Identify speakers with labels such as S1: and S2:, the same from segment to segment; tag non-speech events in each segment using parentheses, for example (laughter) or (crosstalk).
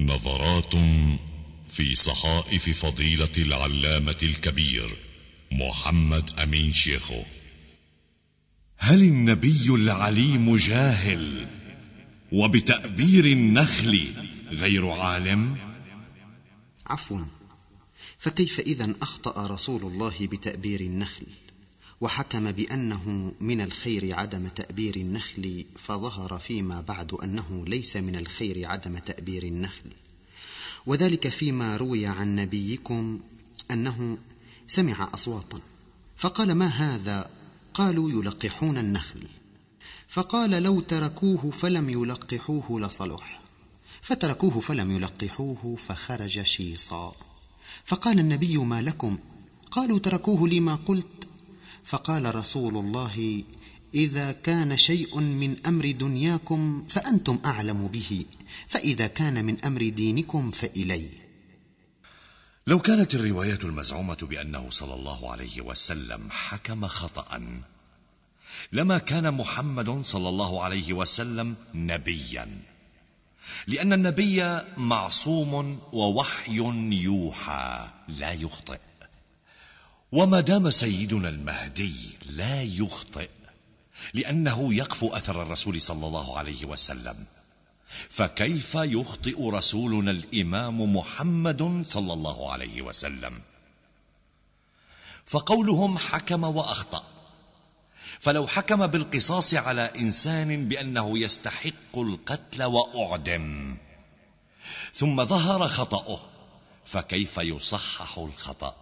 S1: نظرات في صحائف فضيلة العلامة الكبير محمد أمين شيخو.
S2: هل النبي العليم جاهل وبتأبير النخل غير عالم؟
S3: عفوا فكيف إذا أخطأ رسول الله بتأبير النخل؟ وحكم بأنه من الخير عدم تأبير النخل فظهر فيما بعد أنه ليس من الخير عدم تأبير النخل. وذلك فيما روي عن نبيكم أنه سمع أصواتا فقال ما هذا؟ قالوا يلقحون النخل. فقال لو تركوه فلم يلقحوه لصلح فتركوه فلم يلقحوه فخرج شيصا. فقال النبي ما لكم؟ قالوا تركوه لما قلت فقال رسول الله إذا كان شيء من أمر دنياكم فأنتم أعلم به فإذا كان من أمر دينكم فالي
S2: لو كانت الروايه المزعومة بأنه صلى الله عليه وسلم حكم خطأ لما كان محمد صلى الله عليه وسلم نبيا. لأن النبي معصوم ووحي يوحى لا يخطئ. وما دام سيدنا المهدي لا يخطئ لأنه يقفو أثر الرسول صلى الله عليه وسلم. فكيف يخطئ رسولنا الإمام محمد صلى الله عليه وسلم؟ فقولهم حكم وأخطأ. فلو حكم بالقصاص على إنسان بأنه يستحق القتل وأعدم. ثم ظهر خطأه فكيف يصحح الخطأ؟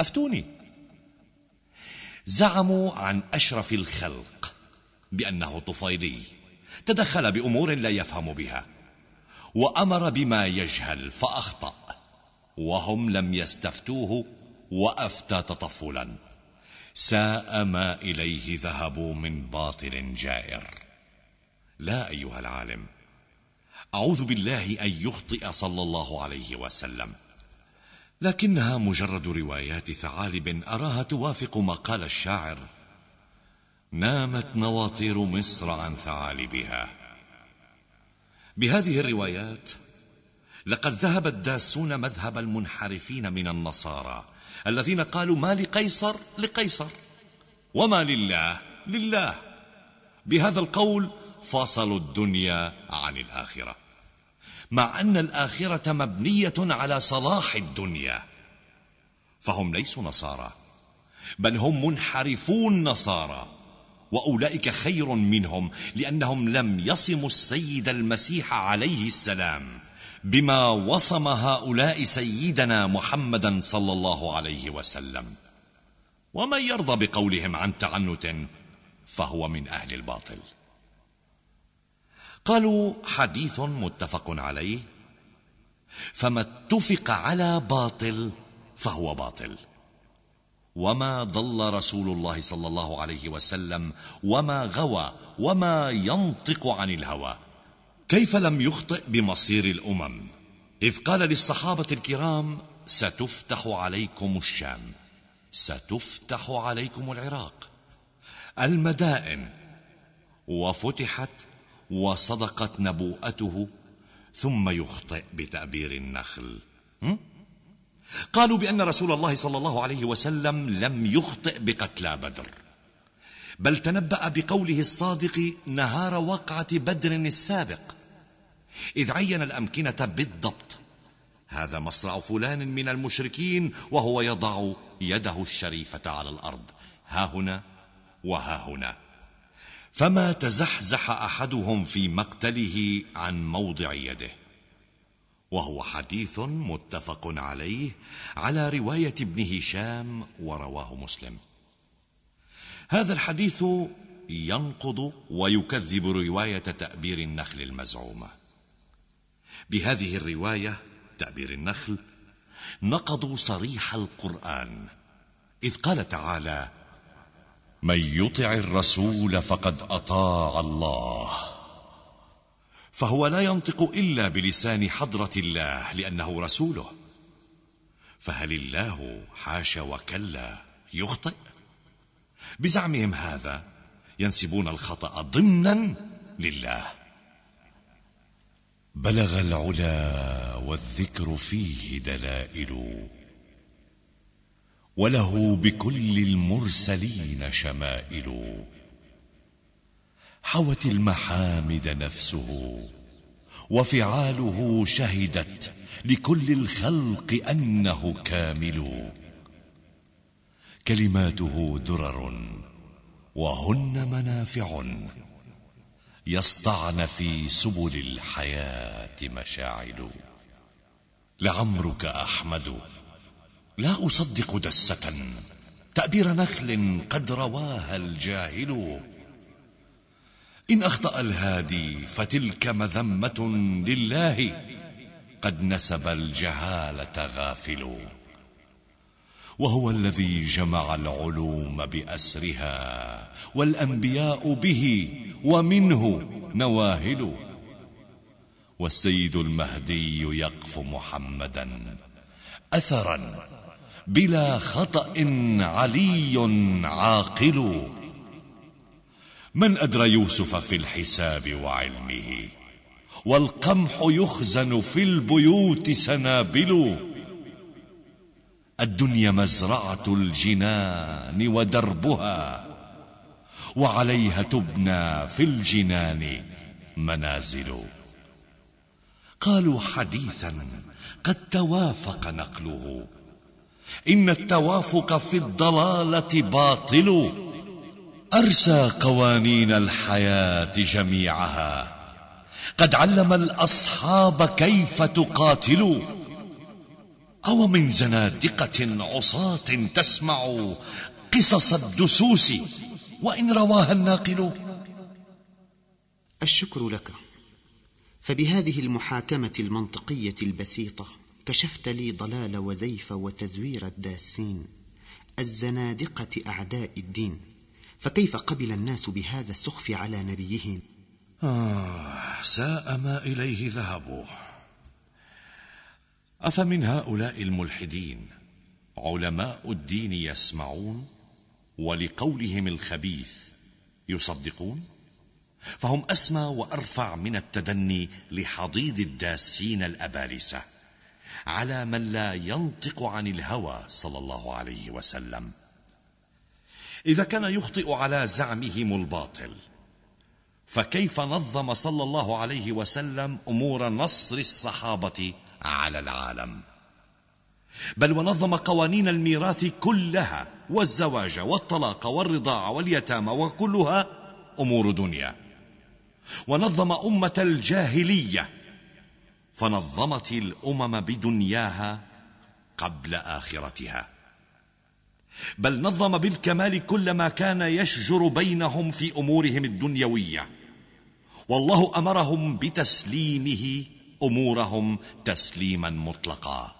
S2: أفتوني. زعموا عن أشرف الخلق بأنه طفيلي تدخل بأمور لا يفهم بها وأمر بما يجهل فأخطأ وهم لم يستفتوه وأفتى تطفلا. ساء ما إليه ذهبوا من باطل جائر. لا أيها العالم أعوذ بالله أن يخطئ صلى الله عليه وسلم. لكنها مجرد روايات ثعالب أراها توافق ما قال الشاعر. نامت نواطير مصر عن ثعالبها. بهذه الروايات لقد ذهب الداسون مذهب المنحرفين من النصارى الذين قالوا ما لقيصر لقيصر وما لله لله. بهذا القول فصلوا الدنيا عن الآخرة. مع أن الآخرة مبنية على صلاح الدنيا. فهم ليسوا نصارى بل هم منحرفون نصارى وأولئك خير منهم لأنهم لم يصموا السيد المسيح عليه السلام بما وصم هؤلاء سيدنا محمدا صلى الله عليه وسلم. ومن يرضى بقولهم عن تعنت فهو من أهل الباطل. قالوا حديث متفق عليه فما اتفق على باطل فهو باطل. وما ضل رسول الله صلى الله عليه وسلم وما غوى وما ينطق عن الهوى. كيف لم يخطئ بمصير الأمم؟ إذ قال للصحابة الكرام ستفتح عليكم الشام ستفتح عليكم العراق. المدائن وفتحت وصدقت نبوءته ثم يخطئ بتأبير النخل. قالوا بأن رسول الله صلى الله عليه وسلم لم يخطئ بقتلى بدر. بل تنبأ بقوله الصادق نهار وقعة بدر السابق. إذ عين الأمكنة بالضبط. هذا مصرع فلان من المشركين وهو يضع يده الشريفة على الأرض. ها هنا وها هنا. فما تزحزح أحدهم في مقتله عن موضع يده. وهو حديث متفق عليه على رواية ابن هشام ورواه مسلم. هذا الحديث ينقض ويكذب رواية تأبير النخل المزعومة. بهذه الرواية تأبير النخل نقضوا صريح القرآن إذ قال تعالى من يطع الرسول فقد أطاع الله. فهو لا ينطق إلا بلسان حضرة الله لأنه رسوله. فهل الله حاش وكلا يخطئ؟ بزعمهم هذا ينسبون الخطأ ضمنا لله. بلغ العلا والذكر فيه دلائل وله بكل المرسلين شمائل. حوت المحامد نفسه وفعاله شهدت لكل الخلق أنه كامل. كلماته درر وهن منافع. يسطعن في سبل الحياة مشاعل. لعمرك أحمد لا أصدق دسة. تأبير نخل قد رواها الجاهل. إن أخطأ الهادي فتلك مذمة لله. قد نسب الجهالة غافل. وهو الذي جمع العلوم بأسرها والأنبياء به ومنه نواهل. والسيد المهدي يقف محمدا اثرا. بلا خطأ علي عاقل. من أدرى يوسف في الحساب وعلمه والقمح يخزن في البيوت سنابل. الدنيا مزرعة الجنان ودربها وعليها تبنى في الجنان منازل. قالوا حديثا قد توافق نقله. إن التوافق في الضلالة باطل. أرسى قوانين الحياة جميعها. قد علم الأصحاب كيف تقاتلوا أو من زنادقة عصاة تسمع قصص الدسوس وإن رواها الناقل.
S3: الشكر لك. فبهذه المحاكمة المنطقية البسيطة كشفت لي ضلال وزيف وتزوير الداسين الزنادقة أعداء الدين فكيف قبل الناس بهذا السخف على نبيهم؟
S2: آه ساء ما إليه ذهبوا. أفمن هؤلاء الملحدين علماء الدين يسمعون ولقولهم الخبيث يصدقون؟ فهم أسمى وأرفع من التدني لحضيض الداسين الأبالسة. على من لا ينطق عن الهوى صلى الله عليه وسلم. إذا كان يخطئ على زعمهم الباطل فكيف نظم صلى الله عليه وسلم أمور نصر الصحابة على العالم؟ بل ونظم قوانين الميراث كلها والزواج والطلاق والرضاعه واليتامى وكلها أمور دنيا. ونظم أمة الجاهلية فنظمت الأمم بدنياها قبل آخرتها. بل نظم بالكمال كل ما كان يشجر بينهم في أمورهم الدنيوية. والله أمرهم بتسليمه أمورهم تسليما مطلقا.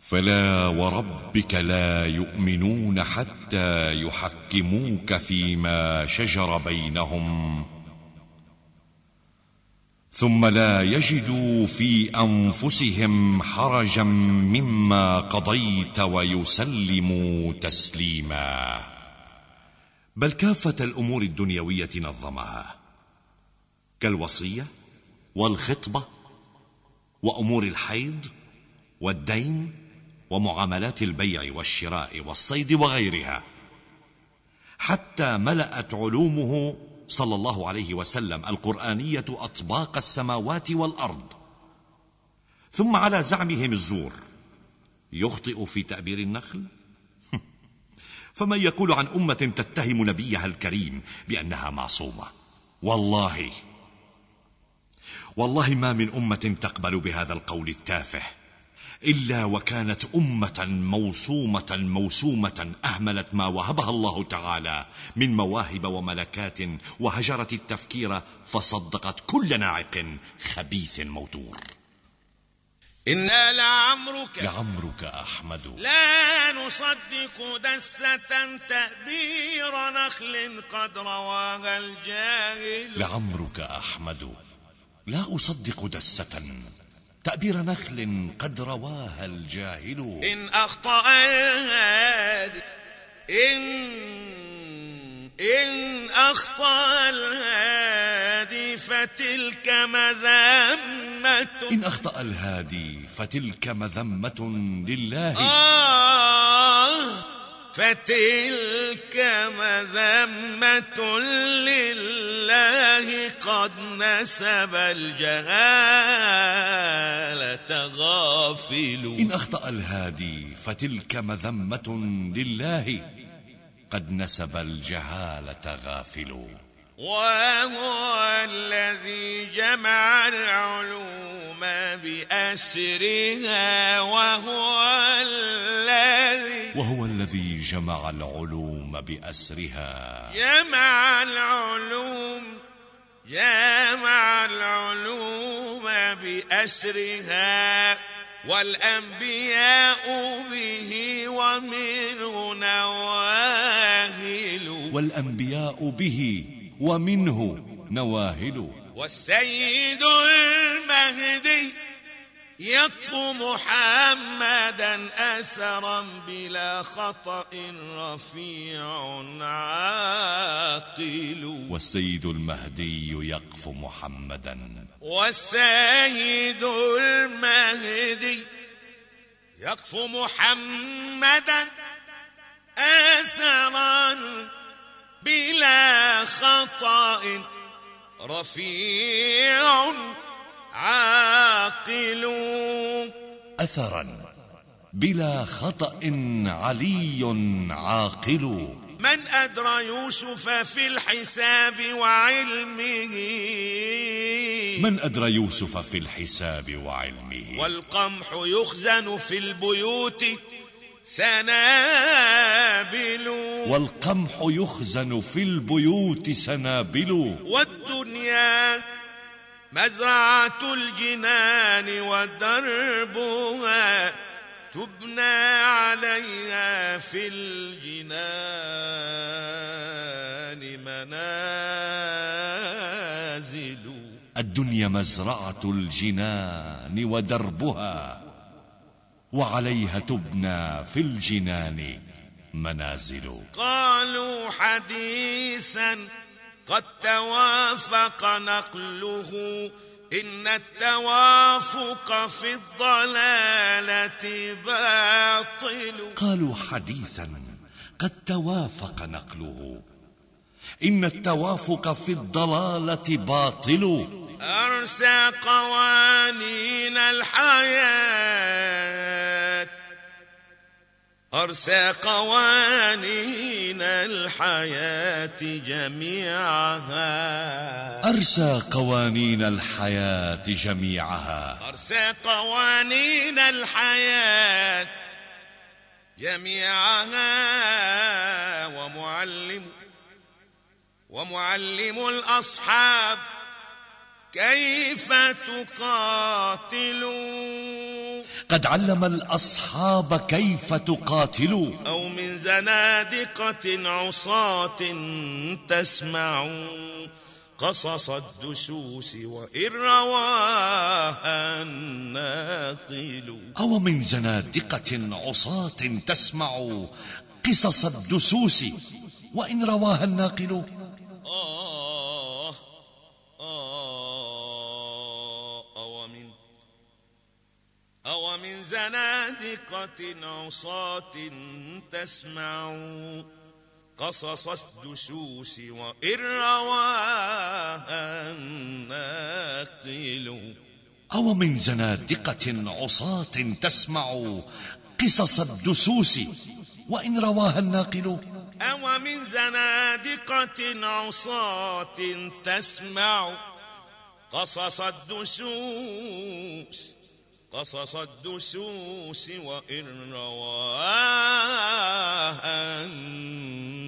S2: فلا وربك لا يؤمنون حتى يحكموك فيما شجر بينهم. ثم لا يجدوا في أنفسهم حرجا مما قضيت ويسلموا تسليما. بل كافة الأمور الدنيوية نظمها. كالوصية والخطبة وأمور الحيض والدين ومعاملات البيع والشراء والصيد وغيرها. حتى ملأت علومه صلى الله عليه وسلم القرآنية أطباق السماوات والأرض. ثم على زعمهم الزور. يخطئ في تأبير النخل؟ (laughs) فمن يقول عن أمة تتهم نبيها الكريم بأنها معصومة؟ والله. والله ما من أمة تقبل بهذا القول التافه. إلا وكانت أمة موصومه موسومة أهملت ما وهبها الله تعالى من مواهب وملكات وهجرت التفكير فصدقت كل ناعق خبيث موتور.
S4: إنا لعمرك
S2: لعمرك أحمد.
S4: لا نصدق دسة تأبير نخل قد رواها الجاهل.
S2: لعمرك أحمد. لا أصدق دسة تأبير نخل قد رواها الجاهل.
S4: إن أخطأ الهادي إن إن أخطأ الهادي فتلك مذمة.
S2: إن أخطأ الهادي فتلك مذمة لله.
S4: آه فتلك مذمة لله قد نسب الجهالة غافل
S2: إن أخطأ الهادي فتلك مذمة لله قد نسب الجهالة غافل
S4: وهو الذي جمع العلوم بأسرها وهو الذي
S2: وهو الذي جمع العلوم بأسرها.
S4: جمع العلوم جمع العلوم بأسرها. والأنبياء به ومنه نواهل.
S2: والأنبياء به ومنه نواهل.
S4: والسيد المهدي يكفو محمدا أثرا بلا خطأ رفيع عاقل.
S2: والسيد المهدي يقف محمدا.
S4: والسيد المهدي يقفو محمدا أثرا بلا خطأ رفيع عاقل
S2: أثرا بلا خطأ علي عاقل.
S4: من أدرى يوسف في الحساب وعلمه.
S2: من أدرى يوسف في الحساب وعلمه.
S4: والقمح يخزن في البيوت سنابل.
S2: والقمح يخزن في البيوت سنابل.
S4: والدنيا مزرعة الجنان ودربها تبنى عليها في الجنان منازل.
S2: الدنيا مزرعة الجنان ودربها وعليها تبنى في الجنان منازل.
S4: قالوا حديثا قد توافق نقله إن التوافق في الضلالة باطل.
S2: قالوا حديثا قد توافق نقله. إن التوافق في الضلالة باطل.
S4: أرسى قوانين الحياة. أرسى قوانين الحياة جميعها.
S2: أرسى قوانين الحياة جميعها.
S4: أرسى قوانين الحياة جميعها. ومعلم ومعلم الأصحاب كيف تقاتلوا
S2: قد علم الأصحاب كيف تقاتلوا.
S4: أو من زنادقة عصاة تسمع قصص الدسوس وإن رواها الناقل.
S2: أو من زنادقة عصاة تسمع قصص الدسوس وإن رواها الناقل.
S4: آه آه أو من أو من زنادقة عصاة تسمع. قصص الدسوس وإن رواها الناقل.
S2: أو من زنادقة عصاة تسمع قصص الدسوس وإن رواها الناقل.
S4: أو من زنادقة عصاة تسمع قصص الدسوس قصص الدسوس وإن رواها الناقل.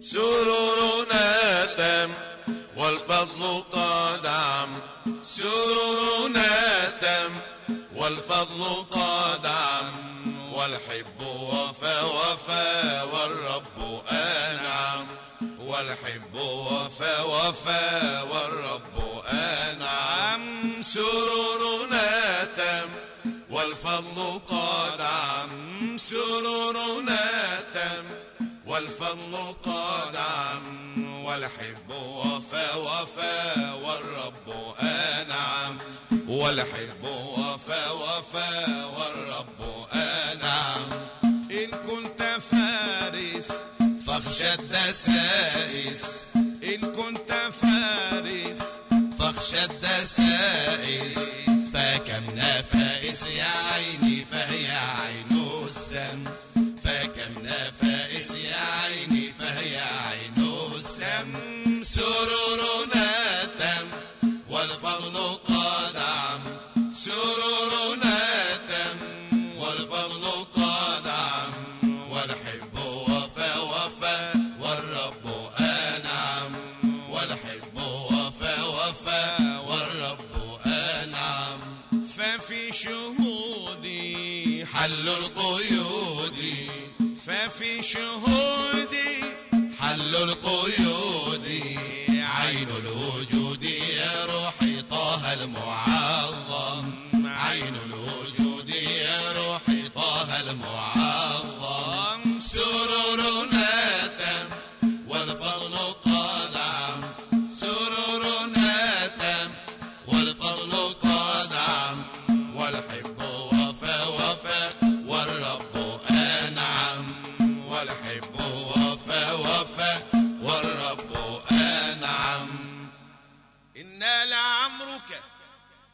S5: سرورنا تم والفضل قد عم سرورنا تم والفضل قد عم والحب وفى وفى والرب والحب وفى وفى والرب أنعم سرورنا تم والفضل قد عم سرورنا تم والفضل قد عم والحب وفى وفى والرب أنعم والحب وفى وفى والرب فاخشى الدسائس
S4: إن كنت فارس
S5: فاخشى الدسائس فكم نفائس يا عيني فهي عين السم فكم نفائس يا عيني فهي عين السم سرورنا حل القيود.
S4: ففي شهودي
S5: حل القيود. والحب وفى وفى والرب أنعم.
S4: إنا لعمرك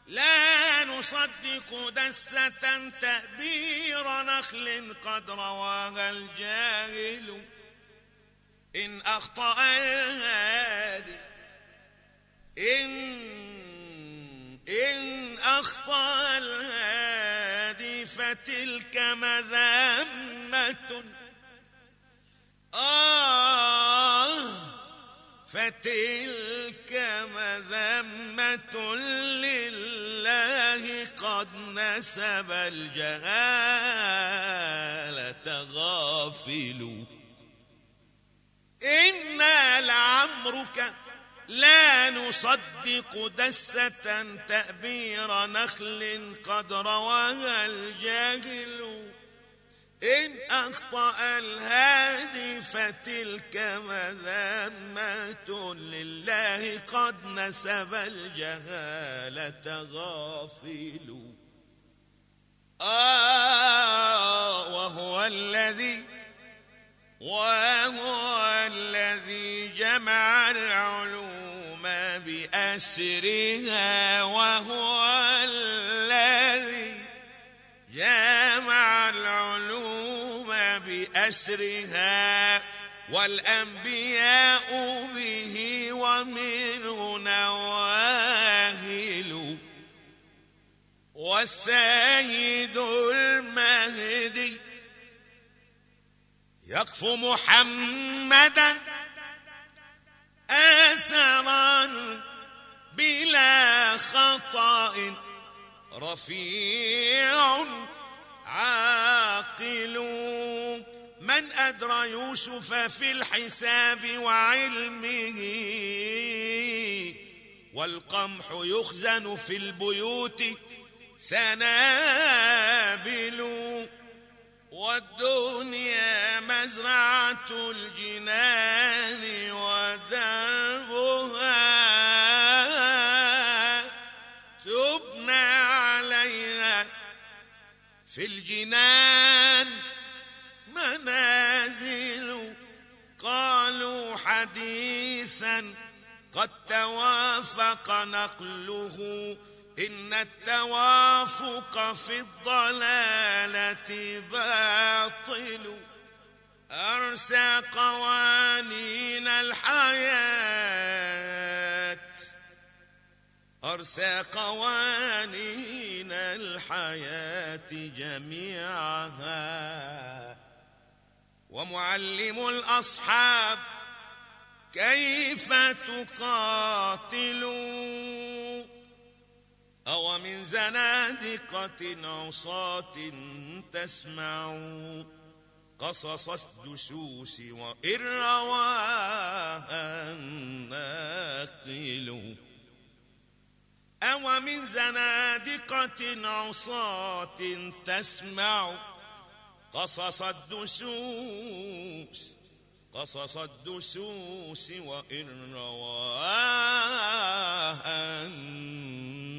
S4: لا نصدق دسة تأبير نخل قد رواها الجاهل. إن أخطأ الهادي إن إن أخطأ الهادي فتلك مذمة. آه فتلك مذمة لله قد نسب الجهالة غافل إنا لعمرك لا نصدق دسة تأبير نخل قد رواها الجاهل. إن أخطأ الهادي فتلك مذمة لله قد نسب الجهالة غافل. آه وهو الذي وهو الذي جمع العلوم بأسرها وهو بأسرها والأنبياء به ومنه نواهل والسيد المهدي يقف محمدا آثرا بلا خطأ رفيع عاقل من أدرى يوسف في الحساب وعلمه والقمح يخزن في البيوت سنابل والدنيا مزرعة الجنان ودربها تبنى عليها في الجنان منازل قالوا حديثا قد توافق نقله إن التوافق في الضلالة باطل أرسى قوانين الحياة أرسى قوانين الحياة جميعها ومعلم الأصحاب كيف تقاتلوا؟ أو من زنادقة عصاة تسمع؟ قصص الدسوس وإن رواها الناقل. أو من زنادقة عصاة تسمع؟ قصص الدسوس قصص الدسوس وإن رواها الناقلون.